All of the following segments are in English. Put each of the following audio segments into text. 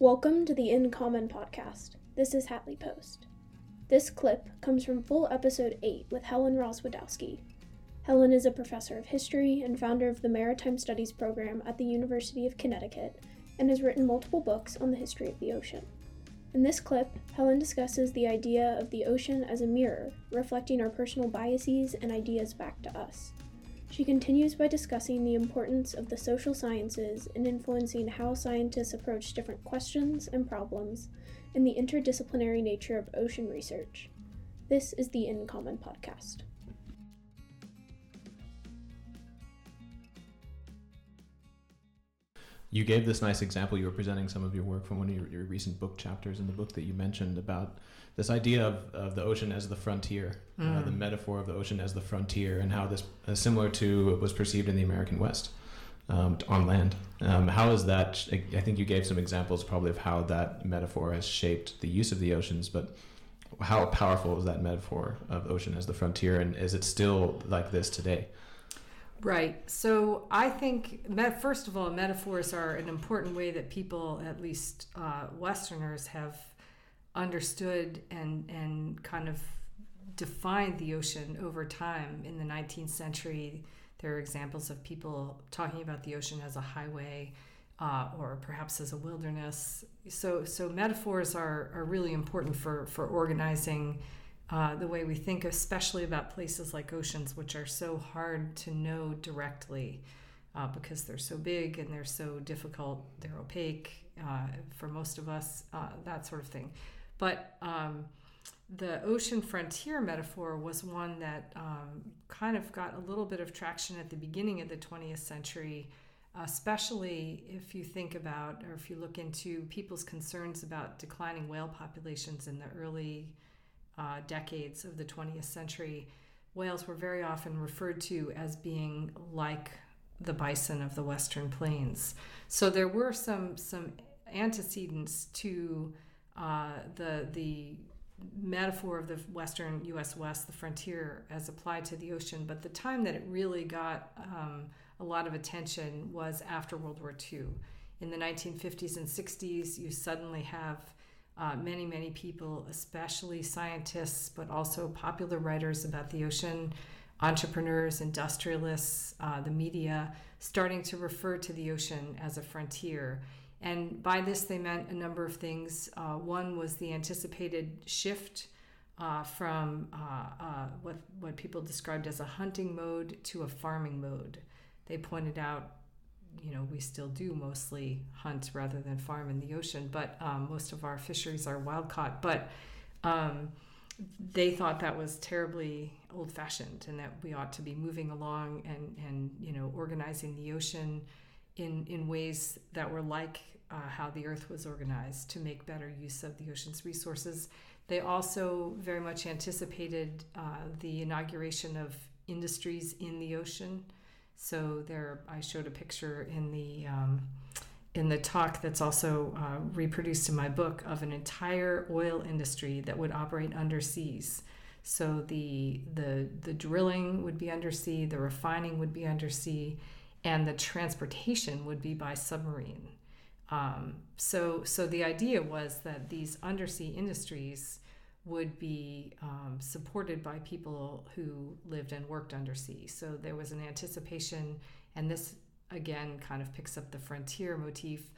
Welcome to the In Common podcast. This is Hatley Post. This clip comes from full episode 8 with Helen Rozwadowski. Helen is a professor of history and founder of the Maritime Studies program at the University of Connecticut and has written multiple books on the history of the ocean. In this clip, Helen discusses the idea of the ocean as a mirror, reflecting our personal biases and ideas back to us. She continues by discussing the importance of the social sciences in influencing how scientists approach different questions and problems, and the interdisciplinary nature of ocean research. This is the In Common podcast. You gave this nice example. You were presenting some of your work from one of your, your recent book chapters in the book that you mentioned about this idea of, of the ocean as the frontier, mm. uh, the metaphor of the ocean as the frontier, and how this is uh, similar to what was perceived in the American West um, on land. Um, how is that? I think you gave some examples probably of how that metaphor has shaped the use of the oceans, but how powerful is that metaphor of ocean as the frontier, and is it still like this today? Right. So I think, first of all, metaphors are an important way that people, at least uh, Westerners, have understood and and kind of defined the ocean over time. In the 19th century, there are examples of people talking about the ocean as a highway. Uh, or perhaps as a wilderness. So, so metaphors are, are really important for, for organizing uh, the way we think, especially about places like oceans, which are so hard to know directly uh, because they're so big and they're so difficult, they're opaque uh, for most of us, uh, that sort of thing. But um, the ocean frontier metaphor was one that um, kind of got a little bit of traction at the beginning of the 20th century especially if you think about or if you look into people's concerns about declining whale populations in the early uh, decades of the 20th century, whales were very often referred to as being like the bison of the western plains. So there were some some antecedents to uh, the the metaphor of the western U.S. West, the frontier, as applied to the ocean. But the time that it really got um, a lot of attention was after World War II. In the 1950s and 60s, you suddenly have uh, many, many people, especially scientists, but also popular writers about the ocean, entrepreneurs, industrialists, uh, the media, starting to refer to the ocean as a frontier. And by this, they meant a number of things. Uh, one was the anticipated shift uh, from uh, uh, what, what people described as a hunting mode to a farming mode. They pointed out you know, we still do mostly hunt rather than farm in the ocean, but um, most of our fisheries are wild caught. But um, they thought that was terribly old fashioned and that we ought to be moving along and, and you know, organizing the ocean in, in ways that were like uh, how the earth was organized to make better use of the ocean's resources. They also very much anticipated uh, the inauguration of industries in the ocean. So there, I showed a picture in the um, in the talk that's also uh, reproduced in my book of an entire oil industry that would operate underseas. So the the the drilling would be undersea, the refining would be undersea, and the transportation would be by submarine. Um, so so the idea was that these undersea industries would be um, supported by people who lived and worked undersea. So there was an anticipation, and this again kind of picks up the frontier motif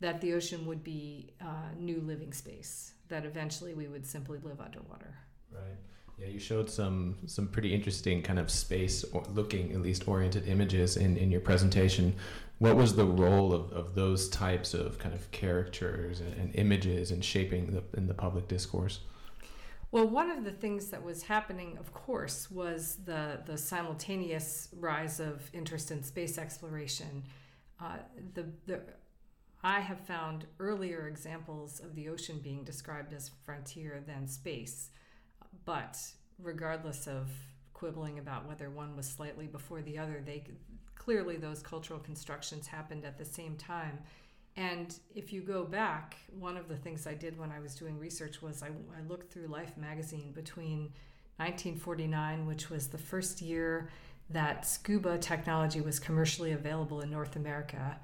that the ocean would be uh, new living space, that eventually we would simply live underwater. Right. Yeah, you showed some some pretty interesting kind of space or looking at least oriented images in, in your presentation. What was the role of, of those types of kind of characters and, and images in shaping the in the public discourse? Well, one of the things that was happening, of course, was the, the simultaneous rise of interest in space exploration. Uh, the, the, I have found earlier examples of the ocean being described as frontier than space, but regardless of quibbling about whether one was slightly before the other, they clearly those cultural constructions happened at the same time. And if you go back, one of the things I did when I was doing research was I, I looked through Life magazine between 1949, which was the first year that scuba technology was commercially available in North America,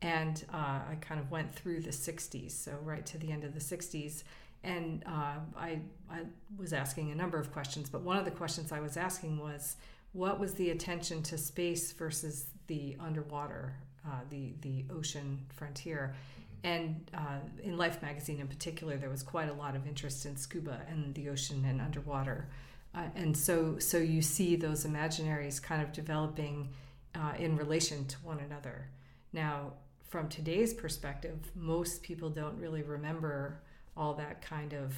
And uh, I kind of went through the 60s, so right to the end of the 60s. And uh, I, I was asking a number of questions, but one of the questions I was asking was what was the attention to space versus the underwater, uh, the, the ocean frontier? And uh, in Life magazine in particular, there was quite a lot of interest in scuba and the ocean and underwater. Uh, and so, so you see those imaginaries kind of developing uh, in relation to one another. Now, from today's perspective, most people don't really remember all that kind of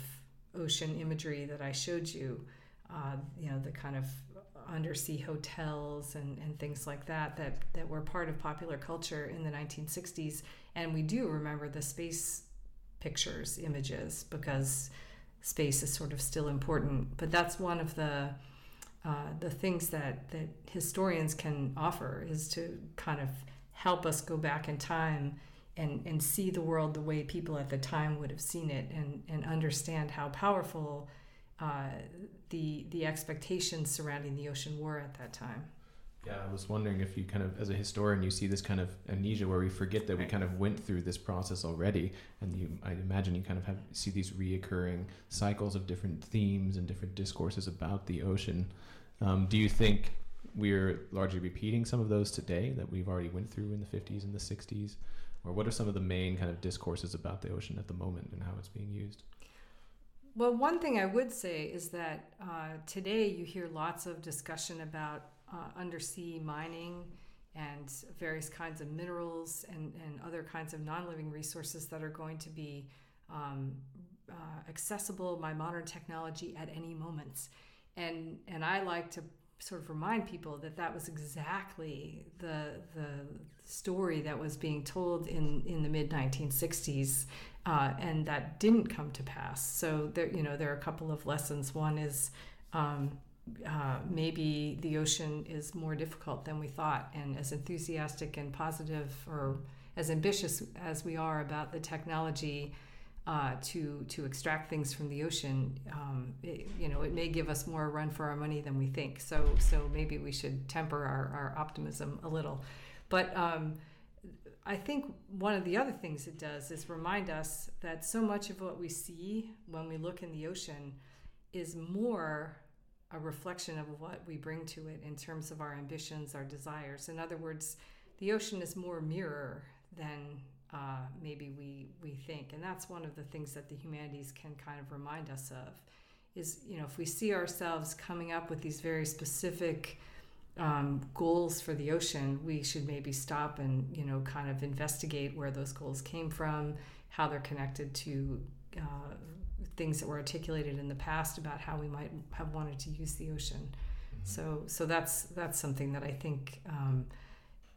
ocean imagery that I showed you. Uh, you know, the kind of undersea hotels and, and things like that, that that were part of popular culture in the 1960s. And we do remember the space pictures, images, because space is sort of still important. But that's one of the uh, the things that that historians can offer is to kind of help us go back in time and, and see the world the way people at the time would have seen it and, and understand how powerful uh, the the expectations surrounding the ocean were at that time. Yeah, I was wondering if you kind of, as a historian, you see this kind of amnesia where we forget that we kind of went through this process already, and you, I imagine you kind of have see these reoccurring cycles of different themes and different discourses about the ocean. Um, do you think we're largely repeating some of those today that we've already went through in the 50s and the 60s, or what are some of the main kind of discourses about the ocean at the moment and how it's being used? Well, one thing I would say is that uh, today you hear lots of discussion about uh, undersea mining and various kinds of minerals and, and other kinds of non living resources that are going to be um, uh, accessible by modern technology at any moment. And, and I like to sort of remind people that that was exactly the, the story that was being told in, in the mid 1960s uh, and that didn't come to pass. So there, you know, there are a couple of lessons. One is um, uh, maybe the ocean is more difficult than we thought, and as enthusiastic and positive or as ambitious as we are about the technology uh, to to extract things from the ocean, um, it, you know, it may give us more run for our money than we think. So so maybe we should temper our, our optimism a little, but. Um, I think one of the other things it does is remind us that so much of what we see when we look in the ocean is more a reflection of what we bring to it in terms of our ambitions, our desires. In other words, the ocean is more mirror than uh, maybe we we think, and that's one of the things that the humanities can kind of remind us of. Is you know if we see ourselves coming up with these very specific um, goals for the ocean, we should maybe stop and you know kind of investigate where those goals came from, how they're connected to uh, things that were articulated in the past about how we might have wanted to use the ocean. Mm-hmm. So so that's that's something that I think. Um,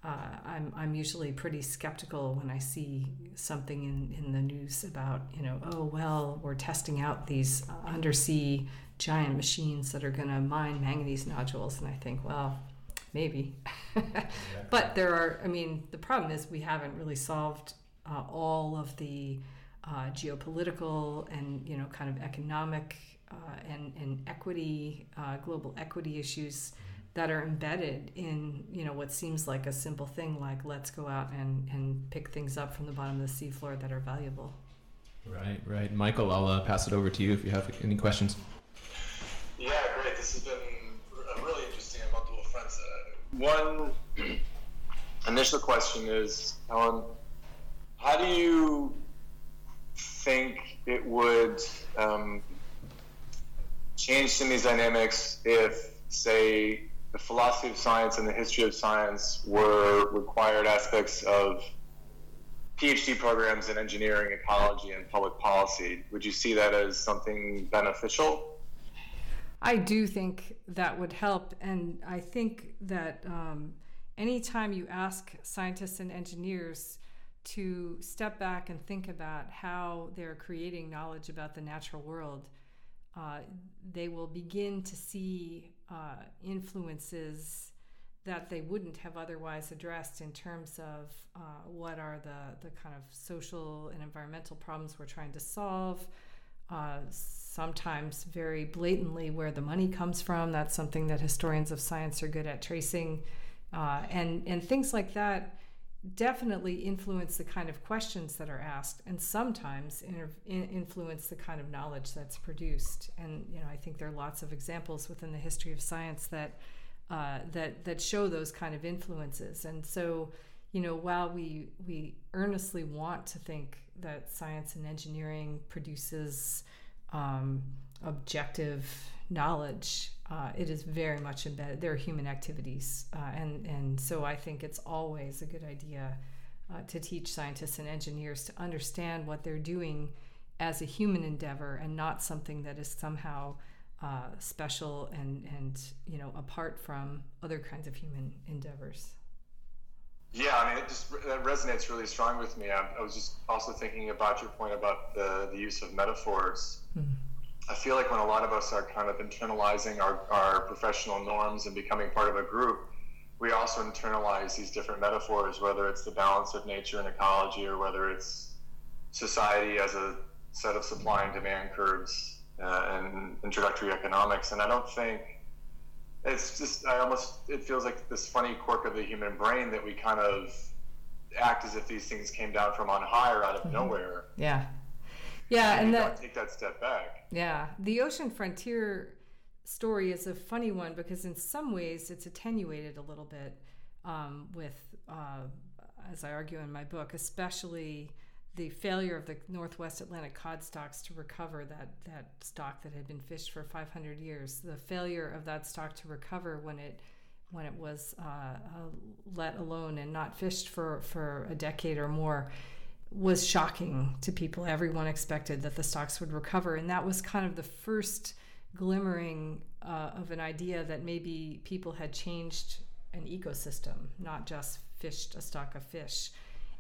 uh, I'm, I'm usually pretty skeptical when I see something in, in the news about, you know, oh, well, we're testing out these undersea giant machines that are going to mine manganese nodules. And I think, well, maybe. but there are, I mean, the problem is we haven't really solved uh, all of the uh, geopolitical and, you know, kind of economic uh, and, and equity, uh, global equity issues that are embedded in, you know, what seems like a simple thing like let's go out and, and pick things up from the bottom of the seafloor that are valuable. Right, right. Michael, I'll uh, pass it over to you if you have any questions. Yeah, great. This has been a really interesting on multiple fronts. One initial question is, Helen, how do you think it would um, change some of these dynamics if, say, the philosophy of science and the history of science were required aspects of PhD programs in engineering, ecology, and public policy? Would you see that as something beneficial? I do think that would help. And I think that um, anytime you ask scientists and engineers to step back and think about how they're creating knowledge about the natural world, uh, they will begin to see uh, influences that they wouldn't have otherwise addressed in terms of uh, what are the, the kind of social and environmental problems we're trying to solve uh, sometimes very blatantly where the money comes from. That's something that historians of science are good at tracing. Uh, and, and things like that definitely influence the kind of questions that are asked and sometimes inter- influence the kind of knowledge that's produced. And you know i think there are lots of examples within the history of science that uh, that that show those kind of influences. And so you know while we we earnestly want to think that science and engineering produces um, objective knowledge uh, it is very much embedded. There are human activities, uh, and and so I think it's always a good idea uh, to teach scientists and engineers to understand what they're doing as a human endeavor and not something that is somehow uh, special and and you know apart from other kinds of human endeavors. Yeah, I mean, it just that resonates really strong with me. I, I was just also thinking about your point about the the use of metaphors. Mm-hmm I feel like when a lot of us are kind of internalizing our, our professional norms and becoming part of a group, we also internalize these different metaphors, whether it's the balance of nature and ecology or whether it's society as a set of supply and demand curves uh, and introductory economics. And I don't think it's just, I almost, it feels like this funny quirk of the human brain that we kind of act as if these things came down from on high or out of mm-hmm. nowhere. Yeah. Yeah. And, and that, take that step back. Yeah, the ocean frontier story is a funny one because in some ways it's attenuated a little bit um, with, uh, as I argue in my book, especially the failure of the Northwest Atlantic cod stocks to recover that that stock that had been fished for 500 years. The failure of that stock to recover when it when it was uh, uh, let alone and not fished for for a decade or more was shocking to people. Everyone expected that the stocks would recover. And that was kind of the first glimmering uh, of an idea that maybe people had changed an ecosystem, not just fished a stock of fish.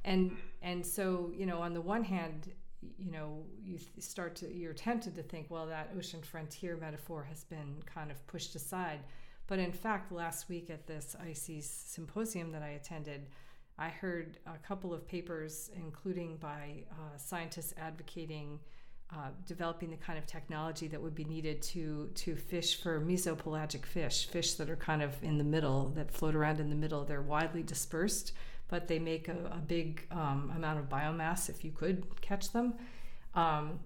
And and so, you know, on the one hand, you know, you start to you're tempted to think, well, that ocean frontier metaphor has been kind of pushed aside. But in fact, last week at this ICES symposium that I attended, I heard a couple of papers, including by uh, scientists advocating uh, developing the kind of technology that would be needed to to fish for mesopelagic fish, fish that are kind of in the middle, that float around in the middle. They're widely dispersed, but they make a, a big um, amount of biomass if you could catch them. Um,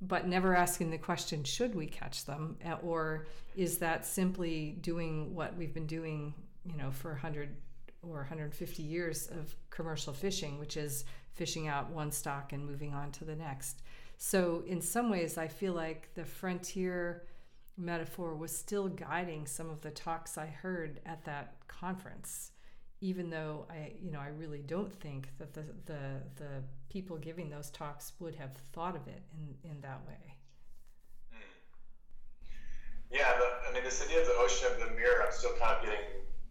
but never asking the question, should we catch them, or is that simply doing what we've been doing, you know, for 100 or 150 years of commercial fishing, which is fishing out one stock and moving on to the next. So, in some ways, I feel like the frontier metaphor was still guiding some of the talks I heard at that conference, even though I, you know, I really don't think that the the, the people giving those talks would have thought of it in, in that way. Hmm. Yeah, the, I mean, this idea of the ocean of the mirror, I'm still kind of getting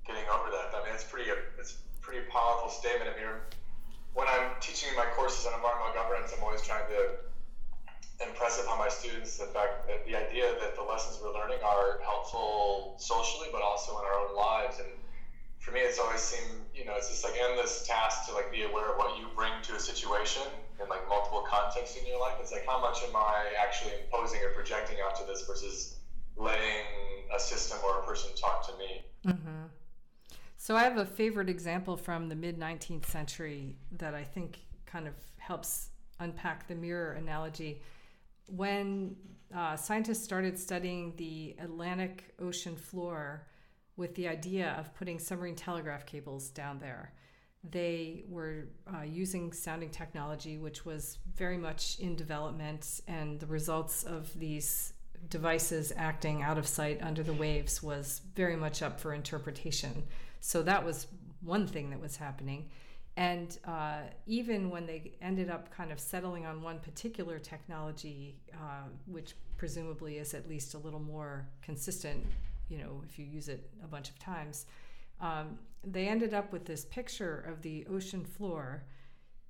getting over that. I mean, it's pretty it's pretty powerful statement. I mean, when I'm teaching my courses on environmental governance, I'm always trying to impress upon my students the fact that the idea that the lessons we're learning are helpful socially, but also in our own lives. And for me, it's always seemed, you know, it's just like endless task to like be aware of what you bring to a situation in like multiple contexts in your life. It's like how much am I actually imposing or projecting onto this versus letting a system or a person talk to me. Mm-hmm. So I have a favorite example from the mid 19th century that I think kind of helps unpack the mirror analogy. When uh, scientists started studying the Atlantic Ocean floor with the idea of putting submarine telegraph cables down there, they were uh, using sounding technology, which was very much in development, and the results of these devices acting out of sight under the waves was very much up for interpretation. So that was one thing that was happening. And uh, even when they ended up kind of settling on one particular technology, uh, which presumably is at least a little more consistent, you know, if you use it a bunch of times, um, they ended up with this picture of the ocean floor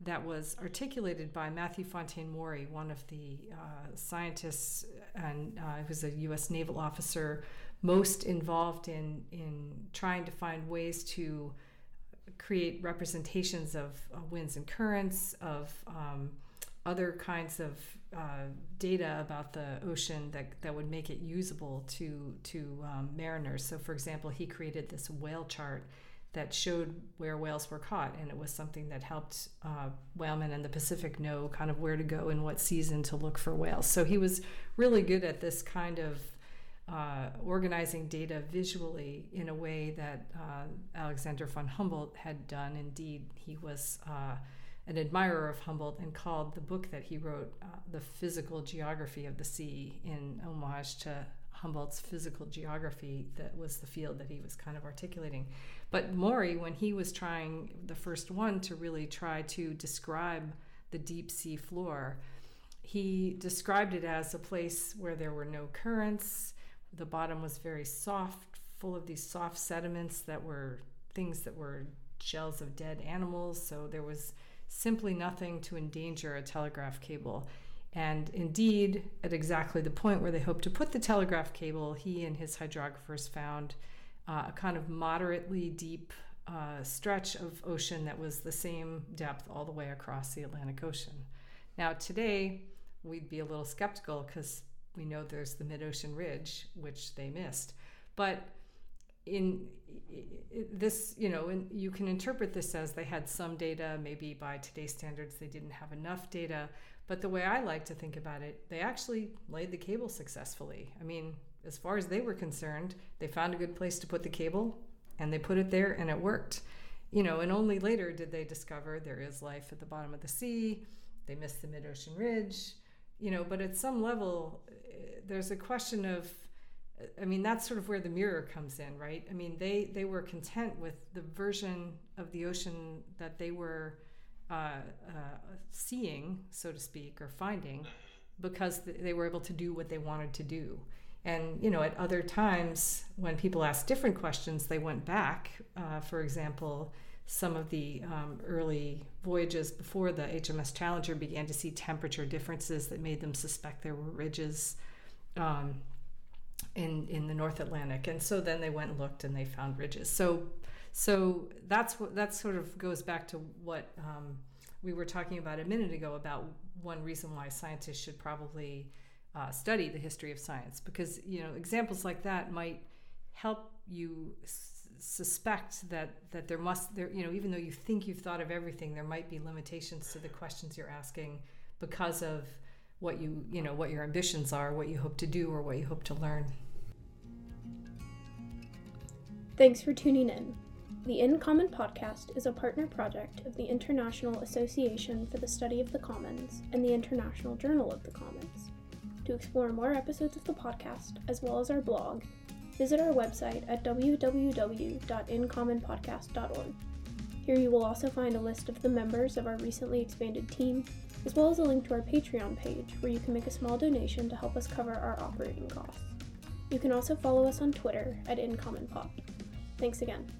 that was articulated by Matthew Fontaine Maury, one of the uh, scientists and uh, was a U.S. naval officer most involved in in trying to find ways to create representations of uh, winds and currents, of um, other kinds of uh, data about the ocean that, that would make it usable to to um, mariners. So, for example, he created this whale chart that showed where whales were caught, and it was something that helped uh, whalemen in the Pacific know kind of where to go and what season to look for whales. So he was really good at this kind of uh, organizing data visually in a way that uh, Alexander von Humboldt had done. Indeed, he was uh, an admirer of Humboldt and called the book that he wrote uh, The Physical Geography of the Sea in homage to Humboldt's physical geography that was the field that he was kind of articulating. But Maury, when he was trying the first one to really try to describe the deep sea floor, he described it as a place where there were no currents. The bottom was very soft, full of these soft sediments that were things that were shells of dead animals. So there was simply nothing to endanger a telegraph cable. And indeed, at exactly the point where they hoped to put the telegraph cable, he and his hydrographers found uh, a kind of moderately deep uh, stretch of ocean that was the same depth all the way across the Atlantic Ocean. Now, today, we'd be a little skeptical because we know there's the mid ocean ridge, which they missed. But in this, you know, you can interpret this as they had some data, maybe by today's standards, they didn't have enough data. But the way I like to think about it, they actually laid the cable successfully. I mean, as far as they were concerned, they found a good place to put the cable and they put it there and it worked. You know, and only later did they discover there is life at the bottom of the sea. They missed the mid ocean ridge, you know, but at some level, there's a question of, I mean, that's sort of where the mirror comes in, right? I mean, they, they were content with the version of the ocean that they were uh, uh, seeing, so to speak, or finding, because they were able to do what they wanted to do. And you know, at other times when people asked different questions, they went back. Uh, for example, some of the um, early voyages before the HMS Challenger began to see temperature differences that made them suspect there were ridges um, in in the North Atlantic. And so then they went and looked and they found ridges. So so that's what that sort of goes back to what um, we were talking about a minute ago about one reason why scientists should probably uh, study the history of science because you know examples like that might help you suspect that that there must there you know even though you think you've thought of everything there might be limitations to the questions you're asking because of what you you know what your ambitions are what you hope to do or what you hope to learn thanks for tuning in the In Common podcast is a partner project of the International Association for the Study of the Commons and the International Journal of the Commons. To explore more episodes of the podcast, as well as our blog, visit our website at www.incommonpodcast.org. Here you will also find a list of the members of our recently expanded team, as well as a link to our Patreon page where you can make a small donation to help us cover our operating costs. You can also follow us on Twitter at InCommonPod. Thanks again.